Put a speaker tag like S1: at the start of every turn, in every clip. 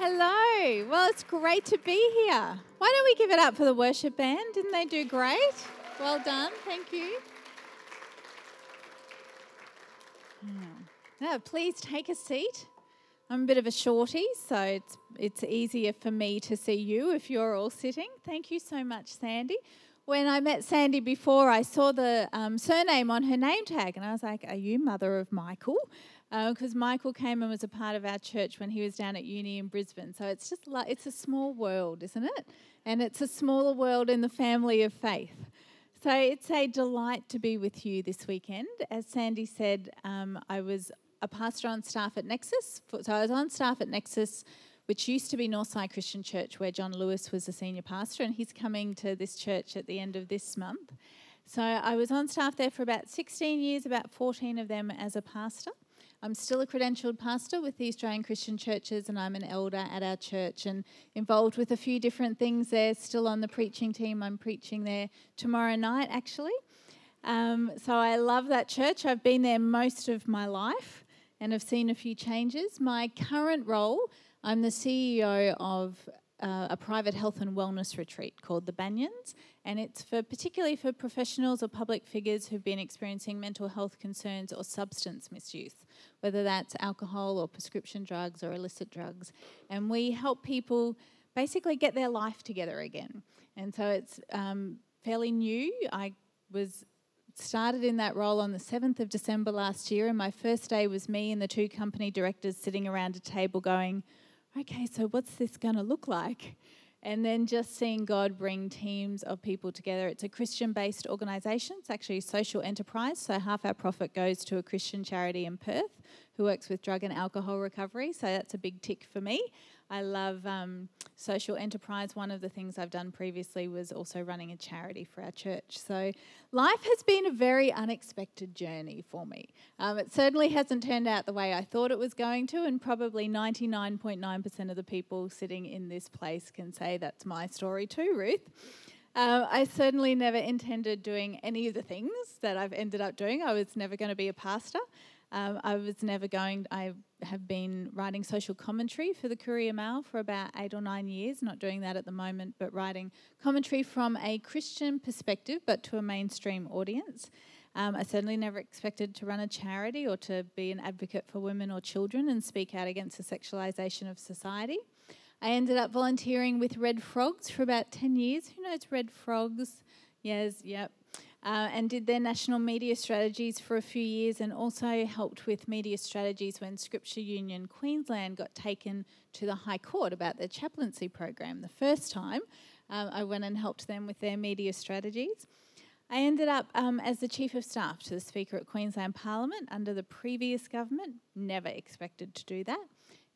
S1: Hello. Well, it's great to be here. Why don't we give it up for the worship band? Didn't they do great? Well done. Thank you. Now, please take a seat. I'm a bit of a shorty, so it's it's easier for me to see you if you're all sitting. Thank you so much, Sandy. When I met Sandy before, I saw the um, surname on her name tag, and I was like, "Are you mother of Michael?" Because uh, Michael came and was a part of our church when he was down at uni in Brisbane. So it's just like it's a small world, isn't it? And it's a smaller world in the family of faith. So it's a delight to be with you this weekend. As Sandy said, um, I was a pastor on staff at Nexus. So I was on staff at Nexus, which used to be Northside Christian Church, where John Lewis was the senior pastor, and he's coming to this church at the end of this month. So I was on staff there for about 16 years, about 14 of them as a pastor. I'm still a credentialed pastor with the Australian Christian Churches, and I'm an elder at our church and involved with a few different things there. Still on the preaching team. I'm preaching there tomorrow night, actually. Um, so I love that church. I've been there most of my life and have seen a few changes. My current role, I'm the CEO of uh, a private health and wellness retreat called the Banyans, and it's for particularly for professionals or public figures who've been experiencing mental health concerns or substance misuse, whether that's alcohol or prescription drugs or illicit drugs. And we help people basically get their life together again. And so it's um, fairly new. I was started in that role on the 7th of December last year, and my first day was me and the two company directors sitting around a table going, okay, so what's this going to look like? And then just seeing God bring teams of people together. It's a Christian based organisation, it's actually a social enterprise. So, half our profit goes to a Christian charity in Perth who works with drug and alcohol recovery. So, that's a big tick for me. I love um, social enterprise. One of the things I've done previously was also running a charity for our church. So life has been a very unexpected journey for me. Um, it certainly hasn't turned out the way I thought it was going to, and probably 99.9% of the people sitting in this place can say that's my story too, Ruth. Um, I certainly never intended doing any of the things that I've ended up doing. I was never going to be a pastor. Um, I was never going, I have been writing social commentary for the Courier Mail for about eight or nine years, not doing that at the moment, but writing commentary from a Christian perspective, but to a mainstream audience. Um, I certainly never expected to run a charity or to be an advocate for women or children and speak out against the sexualisation of society. I ended up volunteering with Red Frogs for about 10 years. Who knows Red Frogs? Yes, yep uh, and did their national media strategies for a few years and also helped with media strategies when Scripture Union Queensland got taken to the High Court about their chaplaincy program. The first time um, I went and helped them with their media strategies. I ended up um, as the Chief of Staff to the Speaker at Queensland Parliament under the previous government, never expected to do that.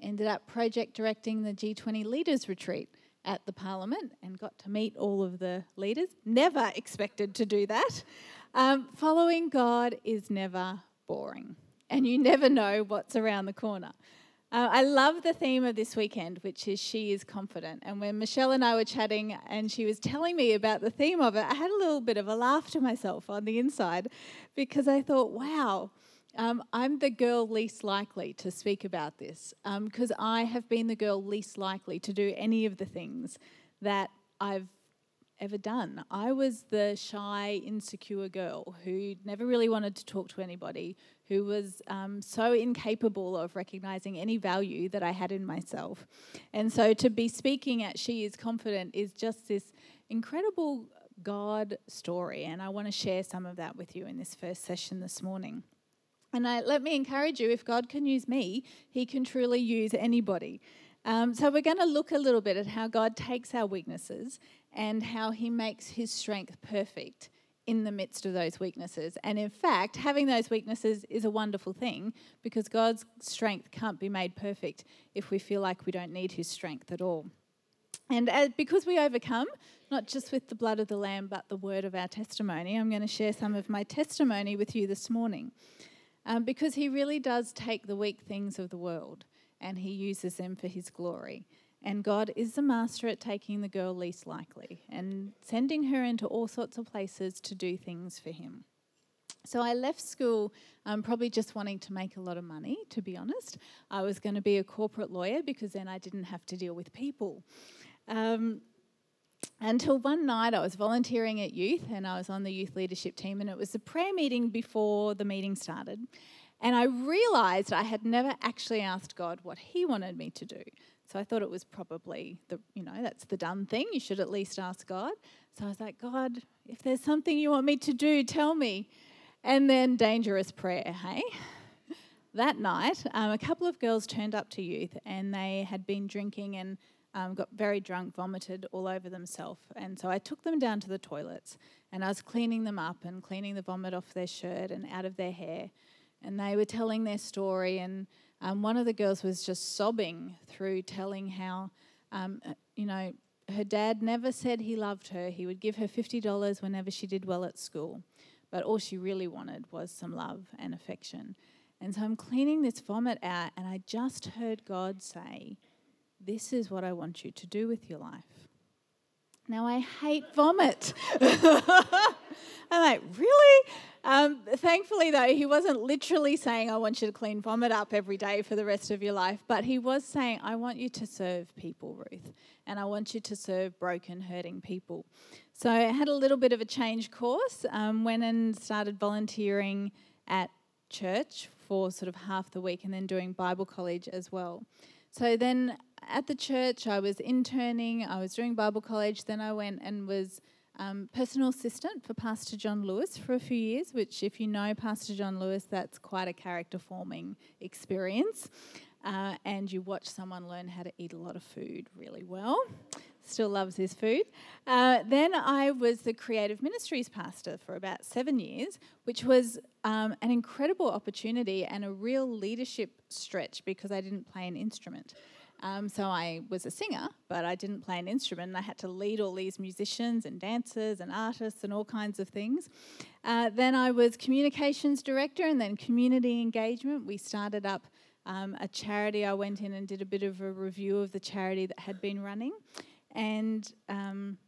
S1: Ended up project directing the G20 Leaders Retreat at the Parliament and got to meet all of the leaders. Never expected to do that. Um, following God is never boring, and you never know what's around the corner. Uh, I love the theme of this weekend, which is She is Confident. And when Michelle and I were chatting and she was telling me about the theme of it, I had a little bit of a laugh to myself on the inside because I thought, wow, um, I'm the girl least likely to speak about this because um, I have been the girl least likely to do any of the things that I've ever done. I was the shy, insecure girl who never really wanted to talk to anybody, who was um, so incapable of recognizing any value that I had in myself. And so to be speaking at She is Confident is just this incredible God story. And I want to share some of that with you in this first session this morning. And I, let me encourage you if God can use me, He can truly use anybody. Um, so, we're going to look a little bit at how God takes our weaknesses and how He makes His strength perfect in the midst of those weaknesses. And in fact, having those weaknesses is a wonderful thing because God's strength can't be made perfect if we feel like we don't need His strength at all. And as, because we overcome, not just with the blood of the Lamb, but the word of our testimony, I'm going to share some of my testimony with you this morning um, because he really does take the weak things of the world and he uses them for his glory. And God is the master at taking the girl least likely and sending her into all sorts of places to do things for him. So I left school um, probably just wanting to make a lot of money, to be honest. I was going to be a corporate lawyer because then I didn't have to deal with people. Um, until one night I was volunteering at youth and I was on the youth leadership team, and it was a prayer meeting before the meeting started. And I realized I had never actually asked God what He wanted me to do. So I thought it was probably the, you know, that's the done thing. You should at least ask God. So I was like, God, if there's something you want me to do, tell me. And then dangerous prayer, hey? that night, um, a couple of girls turned up to youth and they had been drinking and um, got very drunk, vomited all over themselves. And so I took them down to the toilets and I was cleaning them up and cleaning the vomit off their shirt and out of their hair. And they were telling their story. And um, one of the girls was just sobbing through telling how, um, uh, you know, her dad never said he loved her. He would give her $50 whenever she did well at school. But all she really wanted was some love and affection. And so I'm cleaning this vomit out, and I just heard God say, This is what I want you to do with your life. Now, I hate vomit. I'm like, really? Um, thankfully, though, he wasn't literally saying, I want you to clean vomit up every day for the rest of your life, but he was saying, I want you to serve people, Ruth, and I want you to serve broken, hurting people. So I had a little bit of a change course, um, went and started volunteering at church for sort of half the week and then doing Bible college as well. So then at the church, I was interning, I was doing Bible college, then I went and was um, personal assistant for Pastor John Lewis for a few years, which, if you know Pastor John Lewis, that's quite a character forming experience. Uh, and you watch someone learn how to eat a lot of food really well. Still loves his food. Uh, then I was the creative ministries pastor for about seven years, which was um, an incredible opportunity and a real leadership stretch because I didn't play an instrument. Um, so I was a singer, but I didn't play an instrument. And I had to lead all these musicians and dancers and artists and all kinds of things. Uh, then I was communications director and then community engagement. We started up um, a charity. I went in and did a bit of a review of the charity that had been running. And um,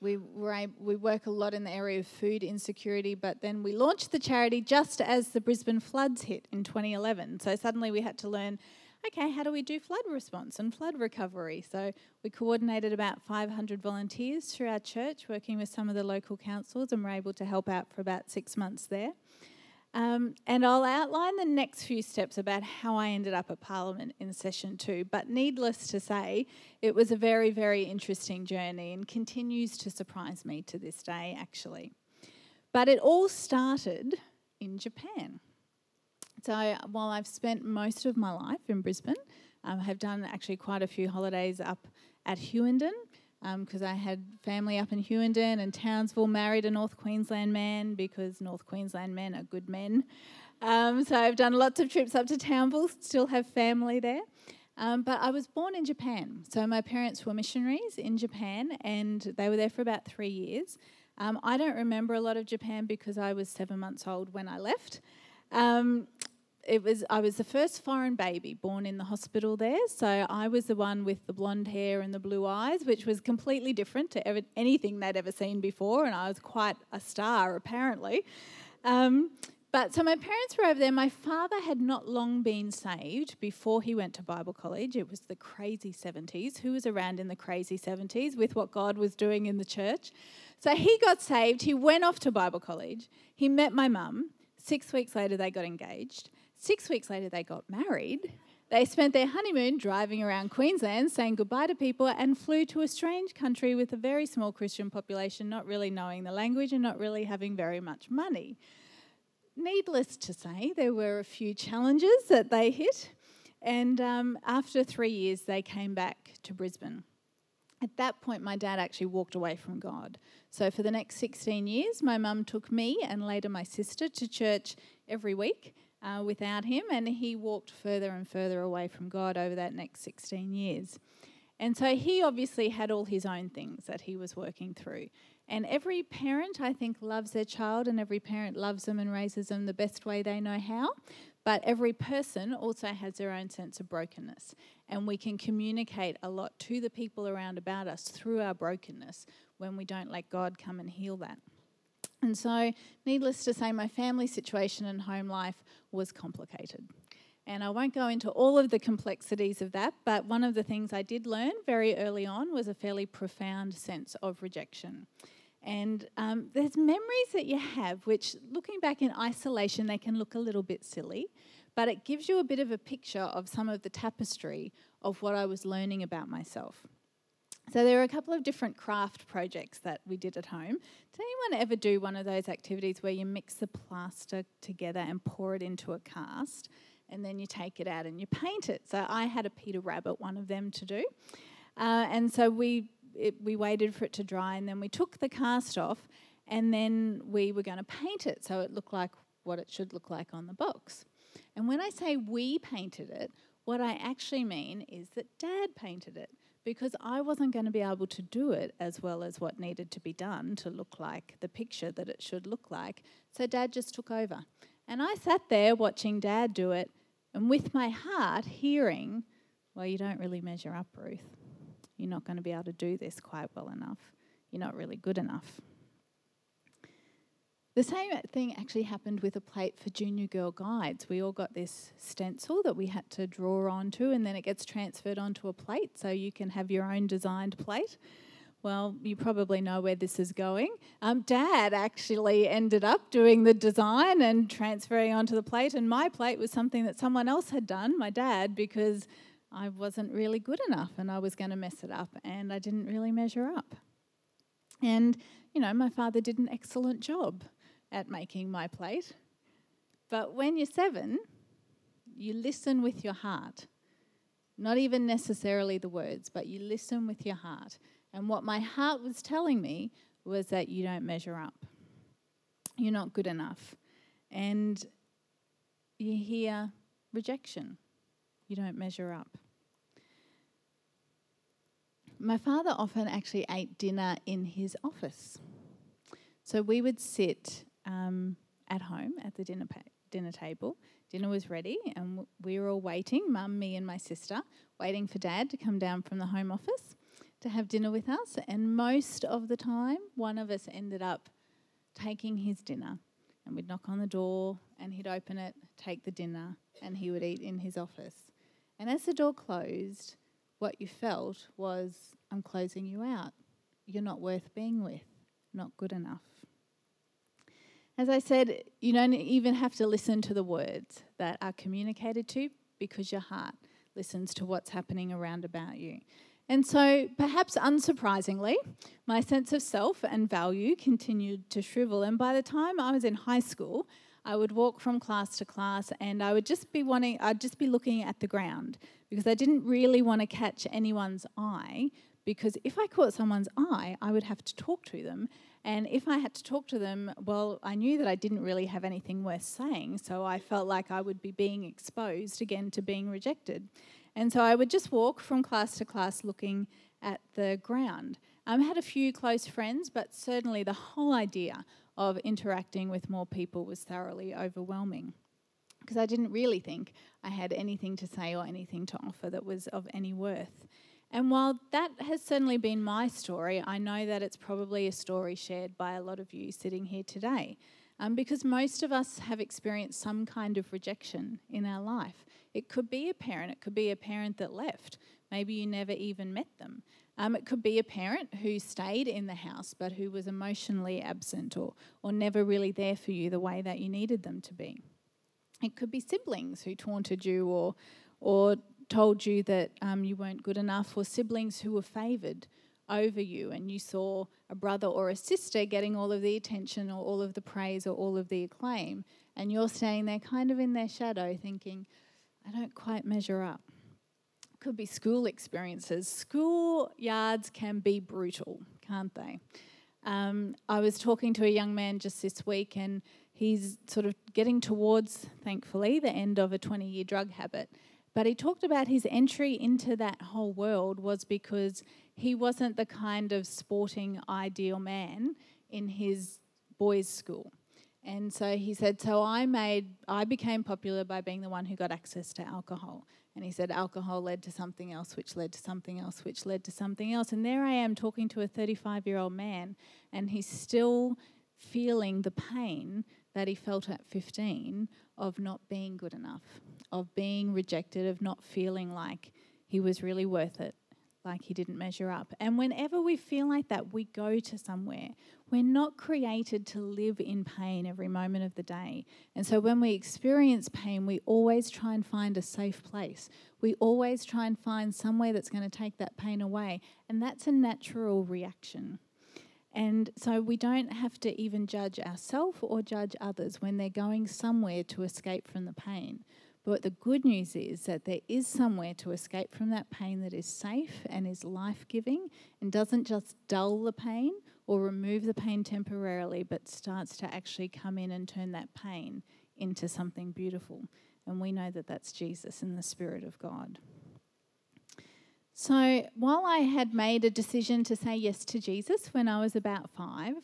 S1: we, were, we work a lot in the area of food insecurity, but then we launched the charity just as the Brisbane floods hit in 2011. So suddenly we had to learn okay, how do we do flood response and flood recovery? So we coordinated about 500 volunteers through our church, working with some of the local councils, and were able to help out for about six months there. Um, and I'll outline the next few steps about how I ended up at Parliament in session two. But needless to say, it was a very, very interesting journey and continues to surprise me to this day, actually. But it all started in Japan. So while I've spent most of my life in Brisbane, um, I have done actually quite a few holidays up at Hughenden because um, I had family up in Hughenden and Townsville, married a North Queensland man because North Queensland men are good men. Um, so I've done lots of trips up to Townsville, still have family there. Um, but I was born in Japan. So my parents were missionaries in Japan and they were there for about three years. Um, I don't remember a lot of Japan because I was seven months old when I left. Um, it was I was the first foreign baby born in the hospital there, so I was the one with the blonde hair and the blue eyes, which was completely different to ever, anything they'd ever seen before, and I was quite a star apparently. Um, but so my parents were over there. My father had not long been saved before he went to Bible college. It was the crazy 70s. Who was around in the crazy 70s with what God was doing in the church? So he got saved. He went off to Bible college. He met my mum. Six weeks later, they got engaged. Six weeks later, they got married. They spent their honeymoon driving around Queensland, saying goodbye to people, and flew to a strange country with a very small Christian population, not really knowing the language and not really having very much money. Needless to say, there were a few challenges that they hit, and um, after three years, they came back to Brisbane. At that point, my dad actually walked away from God. So, for the next 16 years, my mum took me and later my sister to church every week uh, without him, and he walked further and further away from God over that next 16 years. And so he obviously had all his own things that he was working through. And every parent, I think, loves their child, and every parent loves them and raises them the best way they know how. But every person also has their own sense of brokenness. And we can communicate a lot to the people around about us through our brokenness when we don't let God come and heal that. And so, needless to say, my family situation and home life was complicated. And I won't go into all of the complexities of that, but one of the things I did learn very early on was a fairly profound sense of rejection. And um, there's memories that you have, which looking back in isolation, they can look a little bit silly, but it gives you a bit of a picture of some of the tapestry of what I was learning about myself. So there are a couple of different craft projects that we did at home. Did anyone ever do one of those activities where you mix the plaster together and pour it into a cast? and then you take it out and you paint it. So I had a Peter Rabbit, one of them to do. Uh, and so we, it, we waited for it to dry and then we took the cast off and then we were going to paint it so it looked like what it should look like on the box. And when I say we painted it, what I actually mean is that Dad painted it because I wasn't going to be able to do it as well as what needed to be done to look like the picture that it should look like. So Dad just took over. And I sat there watching Dad do it, and with my heart hearing, well, you don't really measure up, Ruth. You're not going to be able to do this quite well enough. You're not really good enough. The same thing actually happened with a plate for junior girl guides. We all got this stencil that we had to draw onto, and then it gets transferred onto a plate so you can have your own designed plate. Well, you probably know where this is going. Um, Dad actually ended up doing the design and transferring onto the plate, and my plate was something that someone else had done, my dad, because I wasn't really good enough and I was going to mess it up and I didn't really measure up. And, you know, my father did an excellent job at making my plate. But when you're seven, you listen with your heart. Not even necessarily the words, but you listen with your heart. And what my heart was telling me was that you don't measure up. You're not good enough. And you hear rejection. You don't measure up. My father often actually ate dinner in his office. So we would sit um, at home at the dinner, pa- dinner table. Dinner was ready, and we were all waiting mum, me, and my sister waiting for dad to come down from the home office to have dinner with us, and most of the time, one of us ended up taking his dinner. And we'd knock on the door, and he'd open it, take the dinner, and he would eat in his office. And as the door closed, what you felt was, I'm closing you out. You're not worth being with, not good enough. As I said, you don't even have to listen to the words that are communicated to because your heart listens to what's happening around about you. And so, perhaps unsurprisingly, my sense of self and value continued to shrivel. And by the time I was in high school, I would walk from class to class and I would just be wanting, I'd just be looking at the ground because I didn't really want to catch anyone's eye. Because if I caught someone's eye, I would have to talk to them. And if I had to talk to them, well, I knew that I didn't really have anything worth saying. So I felt like I would be being exposed again to being rejected. And so I would just walk from class to class looking at the ground. Um, I had a few close friends, but certainly the whole idea of interacting with more people was thoroughly overwhelming because I didn't really think I had anything to say or anything to offer that was of any worth. And while that has certainly been my story, I know that it's probably a story shared by a lot of you sitting here today. Um, because most of us have experienced some kind of rejection in our life. It could be a parent, it could be a parent that left. Maybe you never even met them. Um, it could be a parent who stayed in the house but who was emotionally absent or, or never really there for you the way that you needed them to be. It could be siblings who taunted you or, or told you that um, you weren't good enough, or siblings who were favoured over you and you saw a brother or a sister getting all of the attention or all of the praise or all of the acclaim, and you're staying there kind of in their shadow thinking, I don't quite measure up. Could be school experiences. School yards can be brutal, can't they? Um, I was talking to a young man just this week, and he's sort of getting towards, thankfully, the end of a 20 year drug habit. But he talked about his entry into that whole world was because he wasn't the kind of sporting, ideal man in his boys' school. And so he said, So I made, I became popular by being the one who got access to alcohol. And he said, alcohol led to something else, which led to something else, which led to something else. And there I am talking to a 35 year old man, and he's still feeling the pain that he felt at 15 of not being good enough, of being rejected, of not feeling like he was really worth it, like he didn't measure up. And whenever we feel like that, we go to somewhere. We're not created to live in pain every moment of the day. And so when we experience pain, we always try and find a safe place. We always try and find somewhere that's going to take that pain away. And that's a natural reaction. And so we don't have to even judge ourselves or judge others when they're going somewhere to escape from the pain. But the good news is that there is somewhere to escape from that pain that is safe and is life giving and doesn't just dull the pain or remove the pain temporarily, but starts to actually come in and turn that pain into something beautiful. And we know that that's Jesus and the Spirit of God. So while I had made a decision to say yes to Jesus when I was about five,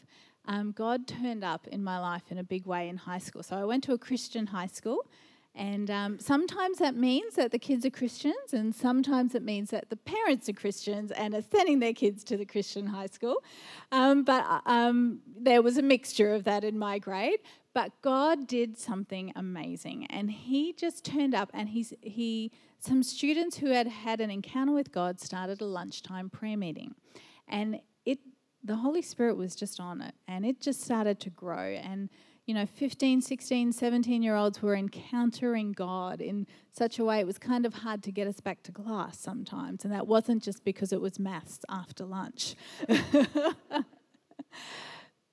S1: um, God turned up in my life in a big way in high school. So I went to a Christian high school and um, sometimes that means that the kids are Christians, and sometimes it means that the parents are Christians and are sending their kids to the Christian high school. Um, but um, there was a mixture of that in my grade. But God did something amazing, and He just turned up, and he's, he some students who had had an encounter with God started a lunchtime prayer meeting, and it the Holy Spirit was just on it, and it just started to grow and you know, 15, 16, 17 year olds were encountering God in such a way it was kind of hard to get us back to class sometimes. And that wasn't just because it was maths after lunch.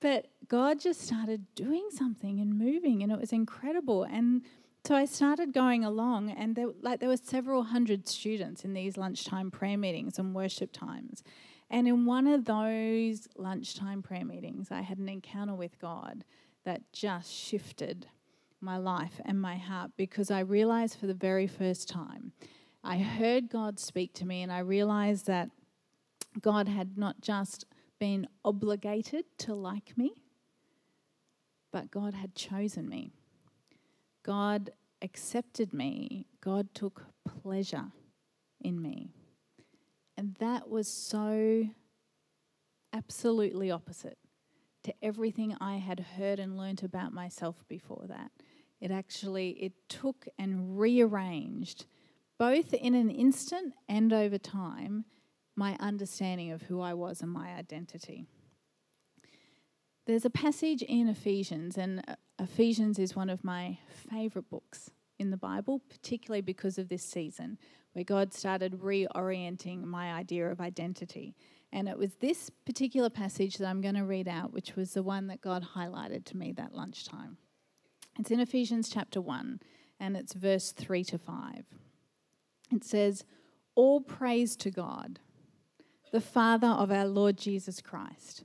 S1: but God just started doing something and moving, and it was incredible. And so I started going along, and there, like there were several hundred students in these lunchtime prayer meetings and worship times. And in one of those lunchtime prayer meetings, I had an encounter with God that just shifted my life and my heart because I realized for the very first time, I heard God speak to me and I realized that God had not just been obligated to like me, but God had chosen me. God accepted me. God took pleasure in me. And that was so absolutely opposite to everything I had heard and learnt about myself before that. It actually it took and rearranged both in an instant and over time my understanding of who I was and my identity. There's a passage in Ephesians, and uh, Ephesians is one of my favourite books in the Bible, particularly because of this season where God started reorienting my idea of identity. And it was this particular passage that I'm going to read out, which was the one that God highlighted to me that lunchtime. It's in Ephesians chapter 1, and it's verse 3 to 5. It says, All praise to God, the Father of our Lord Jesus Christ,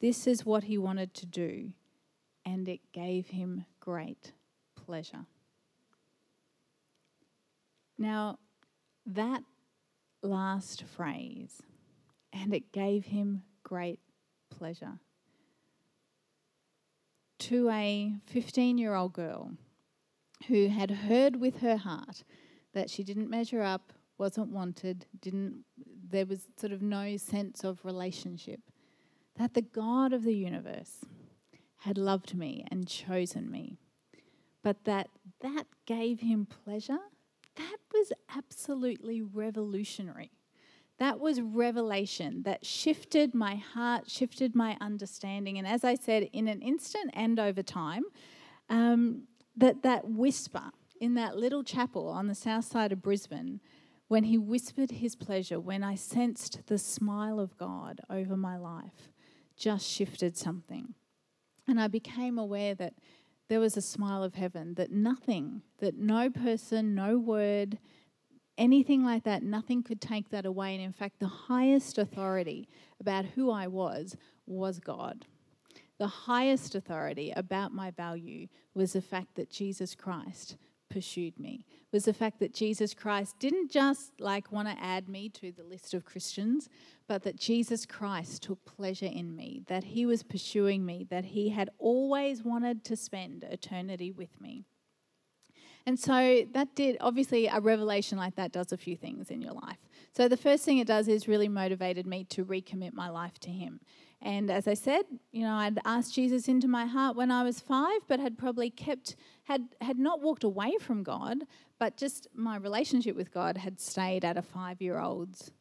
S1: This is what he wanted to do, and it gave him great pleasure. Now, that last phrase, and it gave him great pleasure. To a 15 year old girl who had heard with her heart that she didn't measure up, wasn't wanted, didn't there was sort of no sense of relationship. That the God of the universe had loved me and chosen me. But that that gave him pleasure, that was absolutely revolutionary. That was revelation that shifted my heart, shifted my understanding. And as I said, in an instant and over time, um, that, that whisper in that little chapel on the south side of Brisbane, when he whispered his pleasure, when I sensed the smile of God over my life, just shifted something. And I became aware that there was a smile of heaven, that nothing, that no person, no word, anything like that, nothing could take that away. And in fact, the highest authority about who I was was God. the highest authority about my value was the fact that Jesus Christ pursued me was the fact that Jesus Christ didn't just like want to add me to the list of Christians, but that Jesus Christ took pleasure in me, that he was pursuing me, that he had always wanted to spend eternity with me. And so that did, obviously, a revelation like that does a few things in your life. So the first thing it does is really motivated me to recommit my life to Him. And as I said, you know, I'd asked Jesus into my heart when I was five, but had probably kept, had, had not walked away from God, but just my relationship with God had stayed at a five year old's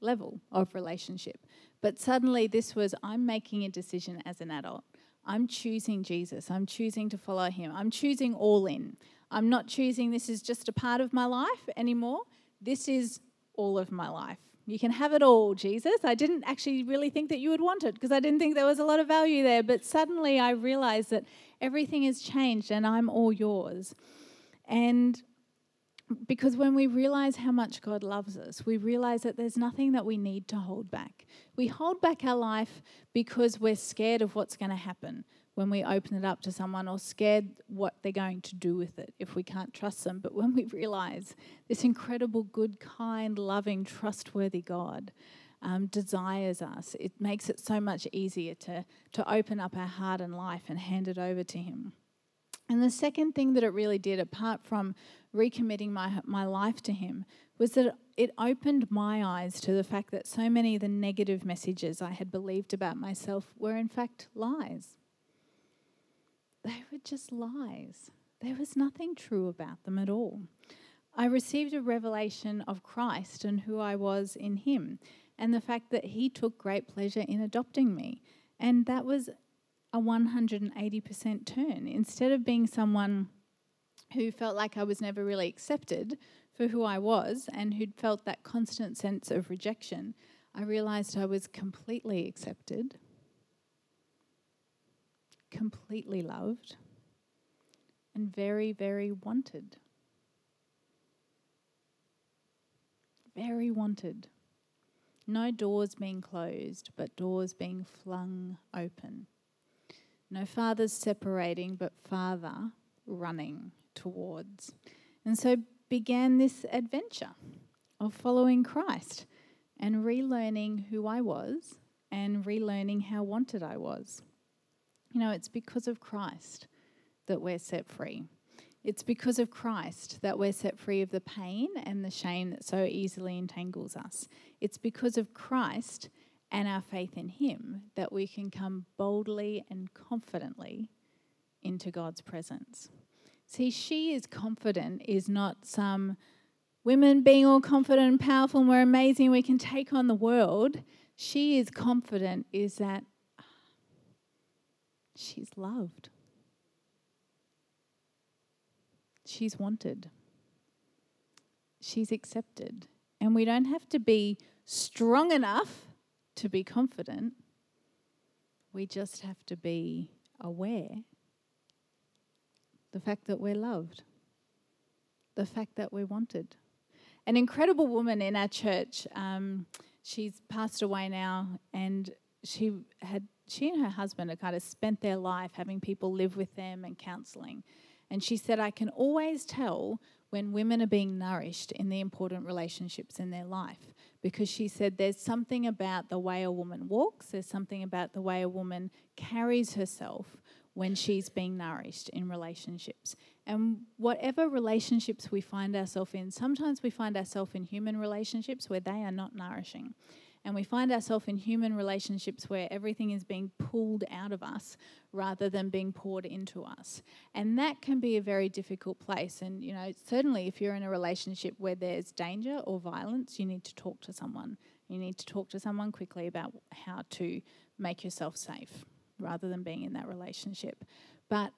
S1: level of relationship. But suddenly, this was I'm making a decision as an adult. I'm choosing Jesus. I'm choosing to follow him. I'm choosing all in. I'm not choosing this is just a part of my life anymore. This is all of my life. You can have it all, Jesus. I didn't actually really think that you would want it because I didn't think there was a lot of value there. But suddenly I realized that everything has changed and I'm all yours. And because when we realize how much God loves us, we realize that there's nothing that we need to hold back. We hold back our life because we're scared of what's going to happen when we open it up to someone or scared what they're going to do with it if we can't trust them. But when we realize this incredible, good, kind, loving, trustworthy God um, desires us, it makes it so much easier to, to open up our heart and life and hand it over to Him. And the second thing that it really did, apart from recommitting my, my life to Him, was that it opened my eyes to the fact that so many of the negative messages I had believed about myself were in fact lies they were just lies. There was nothing true about them at all. I received a revelation of Christ and who I was in Him, and the fact that He took great pleasure in adopting me. And that was a 180% turn. Instead of being someone who felt like I was never really accepted for who I was and who'd felt that constant sense of rejection, I realized I was completely accepted completely loved and very, very wanted. Very wanted. No doors being closed, but doors being flung open. No fathers separating, but father running towards. And so began this adventure of following Christ and relearning who I was and relearning how wanted I was. You know, it's because of Christ that we're set free. It's because of Christ that we're set free of the pain and the shame that so easily entangles us. It's because of Christ and our faith in Him that we can come boldly and confidently into God's presence. See, she is confident is not some women being all confident and powerful and we're amazing, we can take on the world. She is confident is that she's loved. She's wanted. She's accepted. And we don't have to be strong enough to be confident. We just have to be aware the fact that we're loved, the fact that we're wanted. An incredible woman in our church, um, she's passed away now, and she had she and her husband had kind of spent their life having people live with them and counseling. And she said, I can always tell when women are being nourished in the important relationships in their life. Because she said, there's something about the way a woman walks, there's something about the way a woman carries herself when she's being nourished in relationships. And whatever relationships we find ourselves in, sometimes we find ourselves in human relationships where they are not nourishing and we find ourselves in human relationships where everything is being pulled out of us rather than being poured into us. And that can be a very difficult place. And, you know, certainly if you're in a relationship where there's danger or violence, you need to talk to someone. You need to talk to someone quickly about how to make yourself safe rather than being in that relationship. But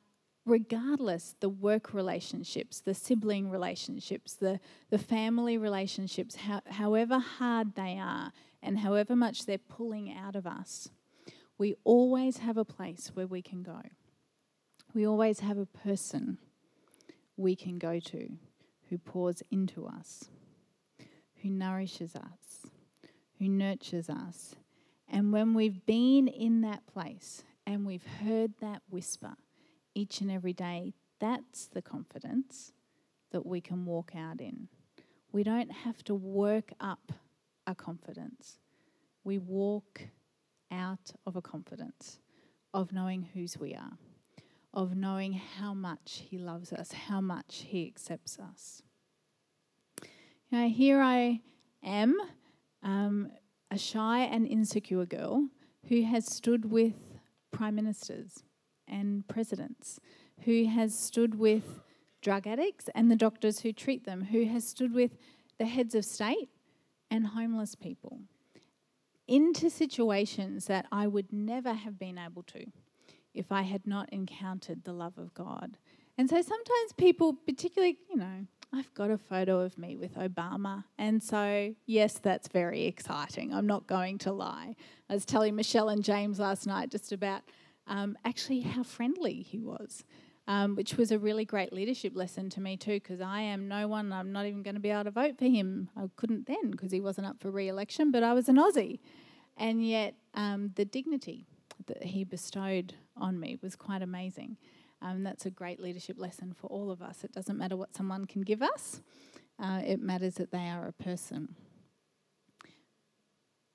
S1: regardless the work relationships the sibling relationships the, the family relationships how, however hard they are and however much they're pulling out of us, we always have a place where we can go. We always have a person we can go to who pours into us, who nourishes us, who nurtures us. And when we've been in that place and we've heard that whisper each and every day, that's the confidence that we can walk out in. We don't have to work up a confidence. We walk out of a confidence of knowing whose we are, of knowing how much He loves us, how much He accepts us. Know, here I am, um, a shy and insecure girl who has stood with prime ministers and presidents, who has stood with drug addicts and the doctors who treat them, who has stood with the heads of state and homeless people into situations that I would never have been able to if I had not encountered the love of God. And so sometimes people, particularly, you know, I've got a photo of me with Obama. And so, yes, that's very exciting. I'm not going to lie. I was telling Michelle and James last night just about um, actually how friendly he was um, which was a really great leadership lesson to me too, because I am no one, I'm not even going to be able to vote for him. I couldn't then because he wasn't up for re election, but I was an Aussie. And yet, um, the dignity that he bestowed on me was quite amazing. Um, that's a great leadership lesson for all of us. It doesn't matter what someone can give us, uh, it matters that they are a person.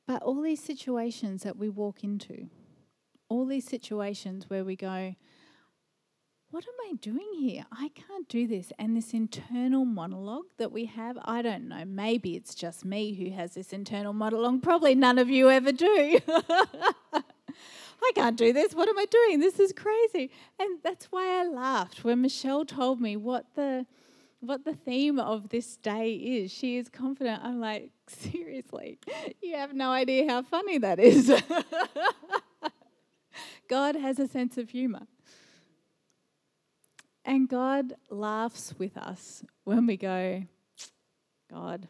S1: But all these situations that we walk into, all these situations where we go, what am I doing here? I can't do this. And this internal monologue that we have, I don't know, maybe it's just me who has this internal monologue. Probably none of you ever do. I can't do this. What am I doing? This is crazy. And that's why I laughed when Michelle told me what the what the theme of this day is. She is confident. I'm like, seriously, you have no idea how funny that is. God has a sense of humor. And God laughs with us when we go, God,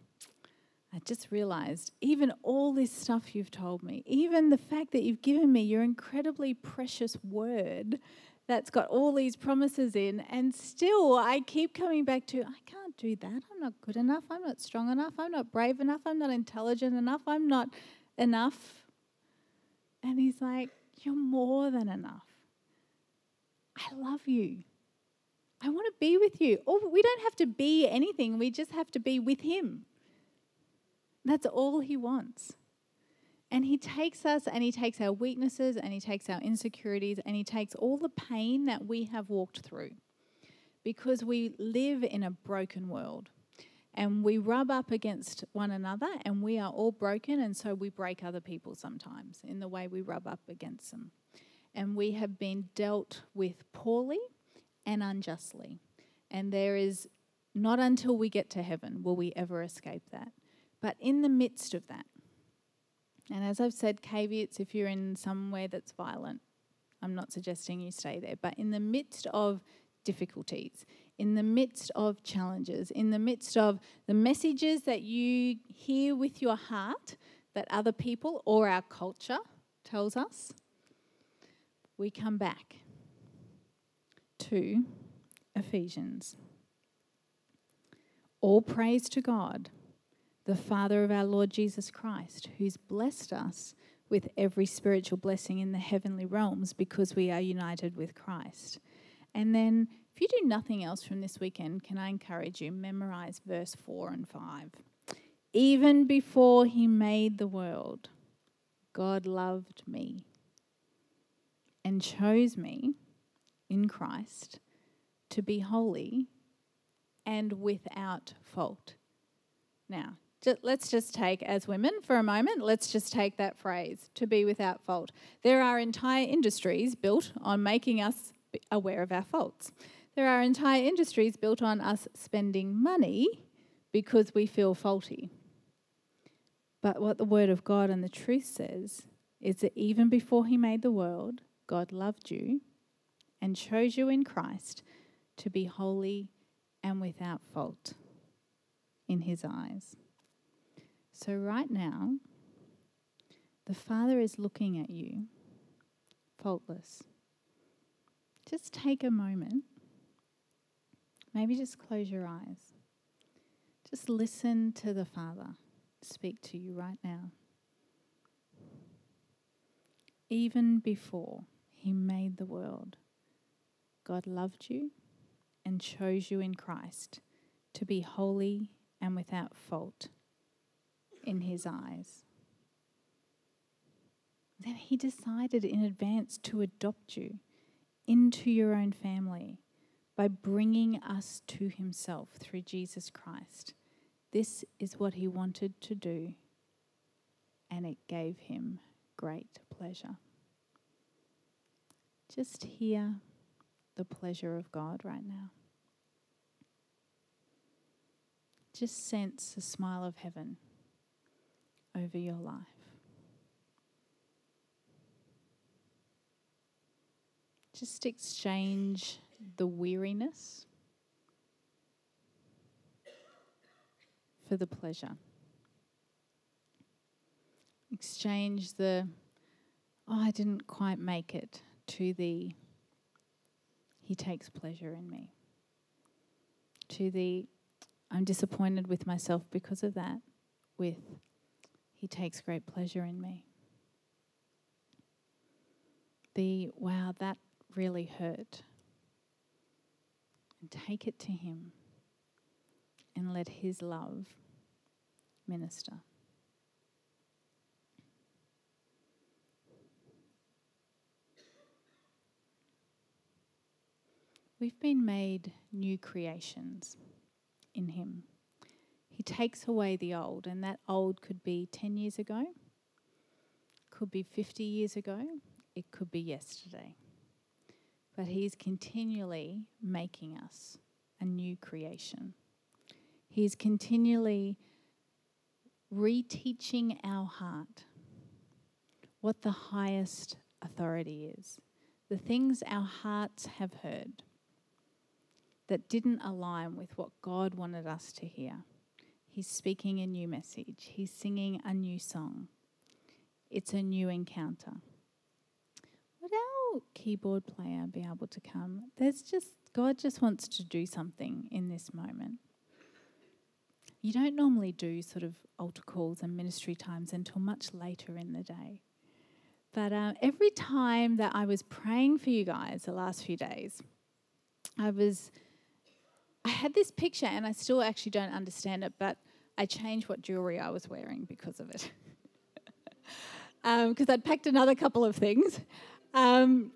S1: I just realized even all this stuff you've told me, even the fact that you've given me your incredibly precious word that's got all these promises in, and still I keep coming back to, I can't do that. I'm not good enough. I'm not strong enough. I'm not brave enough. I'm not intelligent enough. I'm not enough. And He's like, You're more than enough. I love you. I want to be with you. Or we don't have to be anything, we just have to be with Him. That's all He wants. And He takes us and He takes our weaknesses and He takes our insecurities and He takes all the pain that we have walked through because we live in a broken world and we rub up against one another and we are all broken and so we break other people sometimes in the way we rub up against them. And we have been dealt with poorly and unjustly. And there is not until we get to heaven will we ever escape that. But in the midst of that, and as I've said, caveats if you're in somewhere that's violent, I'm not suggesting you stay there, but in the midst of difficulties, in the midst of challenges, in the midst of the messages that you hear with your heart that other people or our culture tells us, we come back to Ephesians. All praise to God, the Father of our Lord Jesus Christ, who's blessed us with every spiritual blessing in the heavenly realms because we are united with Christ. And then, if you do nothing else from this weekend, can I encourage you memorize verse 4 and 5. Even before he made the world, God loved me and chose me in Christ to be holy and without fault. Now, let's just take, as women for a moment, let's just take that phrase, to be without fault. There are entire industries built on making us aware of our faults. There are entire industries built on us spending money because we feel faulty. But what the Word of God and the truth says is that even before He made the world, God loved you and chose you in Christ to be holy and without fault in His eyes. So, right now, the Father is looking at you, faultless. Just take a moment. Maybe just close your eyes. Just listen to the Father speak to you right now. Even before He made the world. God loved you and chose you in Christ to be holy and without fault in His eyes. Then He decided in advance to adopt you into your own family by bringing us to Himself through Jesus Christ. This is what He wanted to do, and it gave Him great pleasure. Just hear the pleasure of God right now. Just sense the smile of heaven over your life. Just exchange the weariness for the pleasure. Exchange the, oh, I didn't quite make it, to the, he takes pleasure in me. To the, I'm disappointed with myself because of that, with, he takes great pleasure in me. The, wow, that really hurt. And take it to him and let his love minister. We've been made new creations in Him. He takes away the old, and that old could be 10 years ago, could be 50 years ago, it could be yesterday. But He's continually making us a new creation. He's continually reteaching our heart what the highest authority is, the things our hearts have heard that didn't align with what God wanted us to hear. He's speaking a new message, He's singing a new song. It's a new encounter. Would our keyboard player be able to come? There's just, God just wants to do something in this moment. You don't normally do sort of altar calls and ministry times until much later in the day. But uh, every time that I was praying for you guys the last few days, I was I had this picture, and I still actually don't understand it, but I changed what jewelry I was wearing because of it. Because um, I'd packed another couple of things. Um,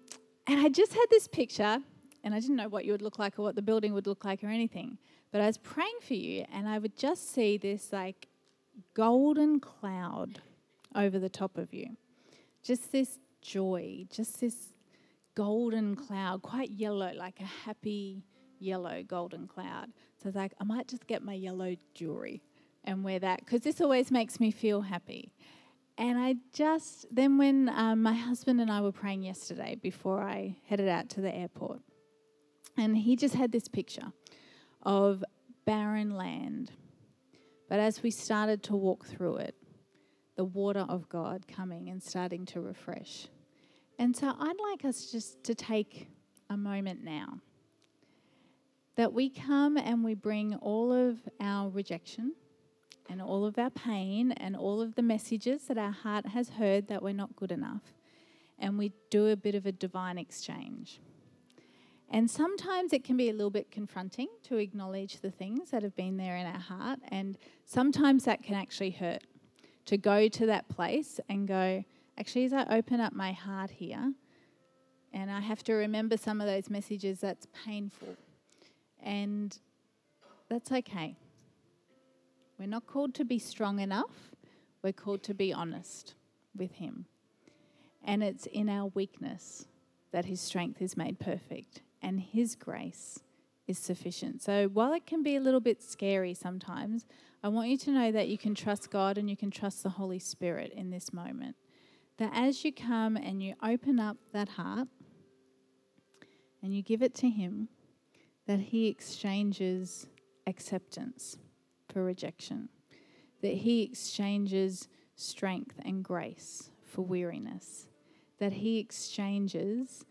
S1: and I just had this picture, and I didn't know what you would look like or what the building would look like or anything. But I was praying for you, and I would just see this like golden cloud over the top of you. Just this joy, just this golden cloud, quite yellow, like a happy yellow golden cloud. So I was like, I might just get my yellow jewelry and wear that because this always makes me feel happy. And I just, then when um, my husband and I were praying yesterday before I headed out to the airport, and he just had this picture of barren land. But as we started to walk through it, the water of God coming and starting to refresh. And so I'd like us just to take a moment now that we come and we bring all of our rejection and all of our pain and all of the messages that our heart has heard that we're not good enough, and we do a bit of a divine exchange. And sometimes it can be a little bit confronting to acknowledge the things that have been there in our heart, and sometimes that can actually hurt to go to that place and go, actually, as I open up my heart here, and I have to remember some of those messages that's painful and that's okay. We're not called to be strong enough, we're called to be honest with Him. And it's in our weakness that His strength is made perfect, and His grace is sufficient. So while it can be a little bit scary sometimes, I want you to know that you can trust God and you can trust the Holy Spirit in this moment. That as you come and you open up that heart and you give it to Him, that he exchanges acceptance for rejection, that he exchanges strength and grace for weariness, that he exchanges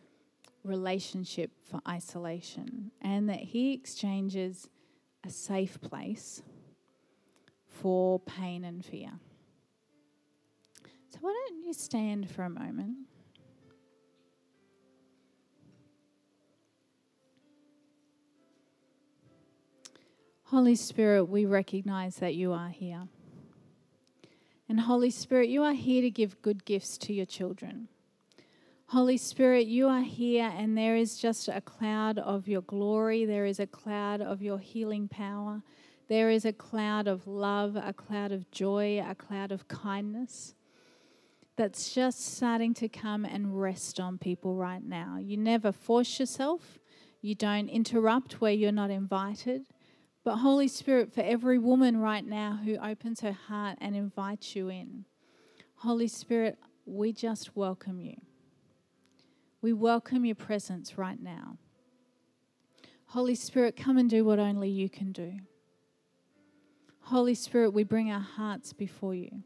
S1: relationship for isolation, and that he exchanges a safe place for pain and fear. So, why don't you stand for a moment? Holy Spirit, we recognize that you are here. And Holy Spirit, you are here to give good gifts to your children. Holy Spirit, you are here, and there is just a cloud of your glory. There is a cloud of your healing power. There is a cloud of love, a cloud of joy, a cloud of kindness that's just starting to come and rest on people right now. You never force yourself, you don't interrupt where you're not invited. But, Holy Spirit, for every woman right now who opens her heart and invites you in, Holy Spirit, we just welcome you. We welcome your presence right now. Holy Spirit, come and do what only you can do. Holy Spirit, we bring our hearts before you.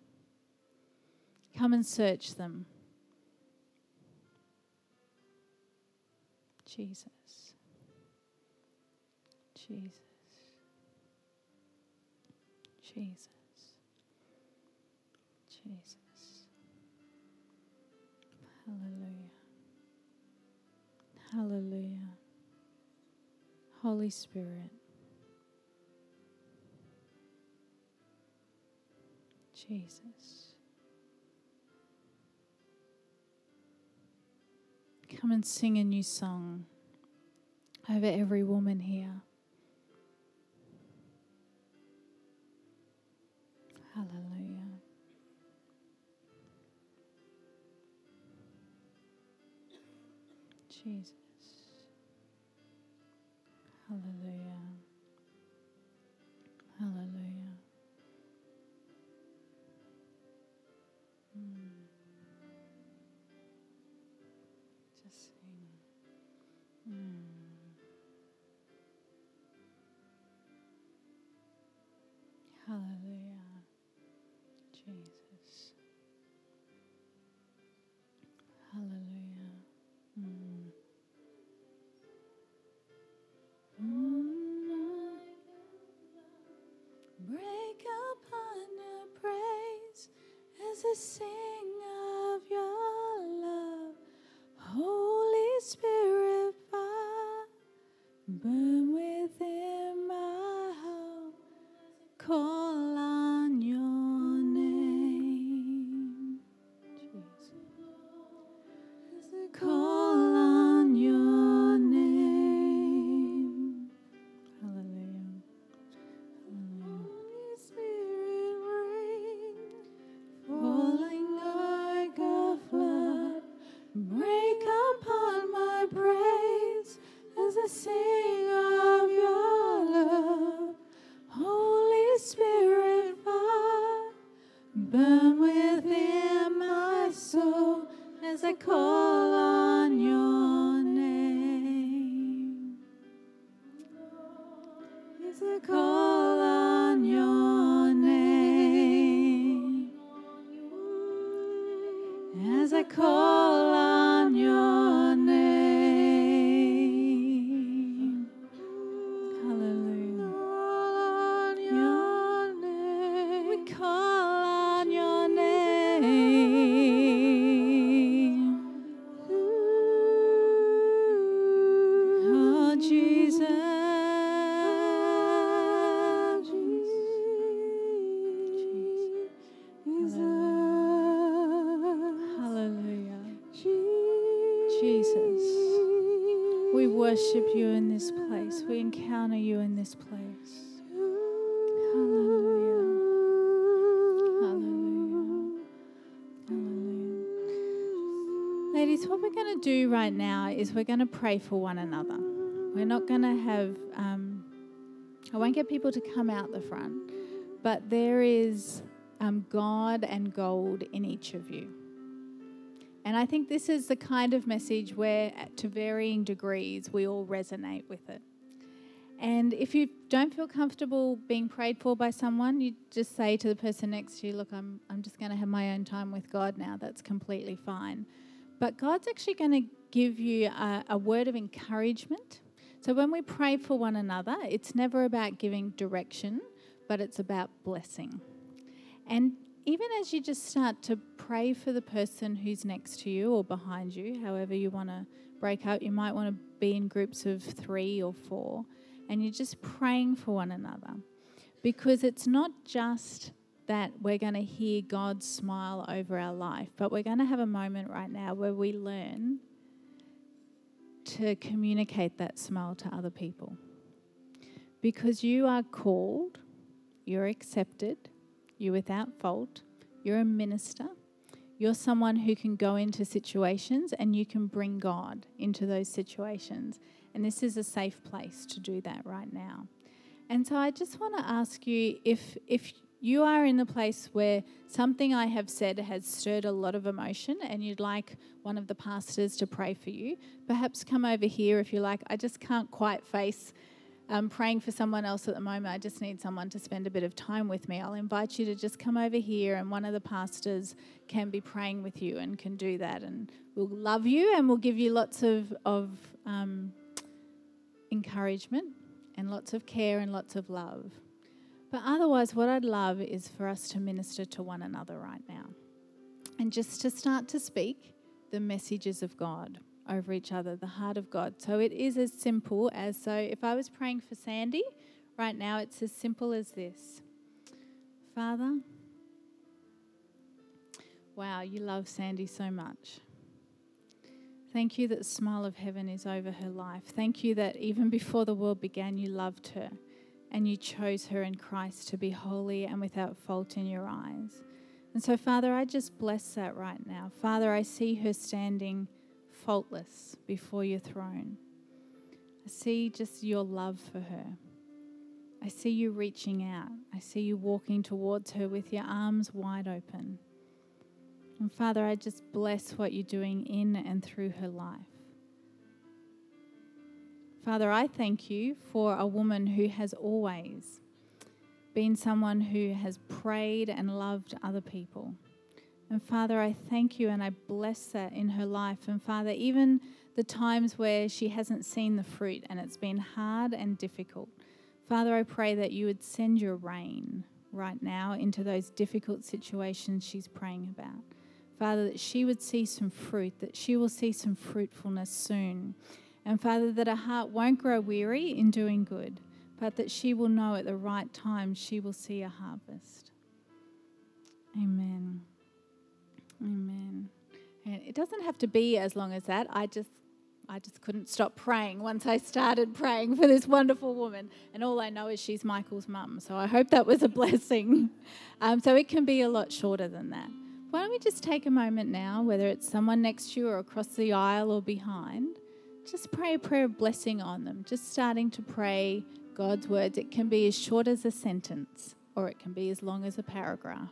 S1: Come and search them. Jesus. Jesus. Jesus. Jesus. Hallelujah. Hallelujah. Holy Spirit. Jesus. Come and sing a new song over every woman here. Hallelujah. Jesus. Hallelujah. As I as I call on your name. As I call on your name. As I call right now is we're going to pray for one another. We're not going to have, um, I won't get people to come out the front, but there is um, God and gold in each of you. And I think this is the kind of message where, to varying degrees, we all resonate with it. And if you don't feel comfortable being prayed for by someone, you just say to the person next to you, Look, I'm, I'm just going to have my own time with God now. That's completely fine. But God's actually going to give you a, a word of encouragement. So when we pray for one another, it's never about giving direction, but it's about blessing. And even as you just start to pray for the person who's next to you or behind you, however you want to break up, you might want to be in groups of three or four. and you're just praying for one another. Because it's not just that we're going to hear God smile over our life, but we're going to have a moment right now where we learn to communicate that smile to other people. Because you are called, you're accepted, you're without fault, you're a minister, you're someone who can go into situations and you can bring God into those situations. And this is a safe place to do that right now. And so I just want to ask you if if you are in the place where something I have said has stirred a lot of emotion and you'd like one of the pastors to pray for you, perhaps come over here if you like. I just can't quite face um, praying for someone else at the moment. I just need someone to spend a bit of time with me. I'll invite you to just come over here and one of the pastors can be praying with you and can do that. And we'll love you and we'll give you lots of, of um, encouragement and lots of care and lots of love. But otherwise, what I'd love is for us to minister to one another right now and just to start to speak the messages of God over each other, the heart of God. So it is as simple as so if I was praying for Sandy right now, it's as simple as this Father, wow, you love Sandy so much. Thank you that the smile of heaven is over her life. Thank you that even before the world began, you loved her and you chose her in Christ to be holy and without fault in your eyes. And so, Father, I just bless that right now. Father, I see her standing faultless before your throne. I see just your love for her. I see you reaching out. I see you walking towards her with your arms wide open. And Father, I just bless what you're doing in and through her life. Father, I thank you for a woman who has always been someone who has prayed and loved other people. And Father, I thank you and I bless that in her life. And Father, even the times where she hasn't seen the fruit and it's been hard and difficult, Father, I pray that you would send your rain right now into those difficult situations she's praying about. Father, that she would see some fruit, that she will see some fruitfulness soon. And Father, that her heart won't grow weary in doing good, but that she will know at the right time she will see a harvest. Amen. Amen. And it doesn't have to be as long as that. I just I just couldn't stop praying once I started praying for this wonderful woman. And all I know is she's Michael's mum. So I hope that was a blessing. Um, so it can be a lot shorter than that. Why don't we just take a moment now, whether it's someone next to you or across the aisle or behind, just pray a prayer of blessing on them. Just starting to pray God's words. It can be as short as a sentence or it can be as long as a paragraph.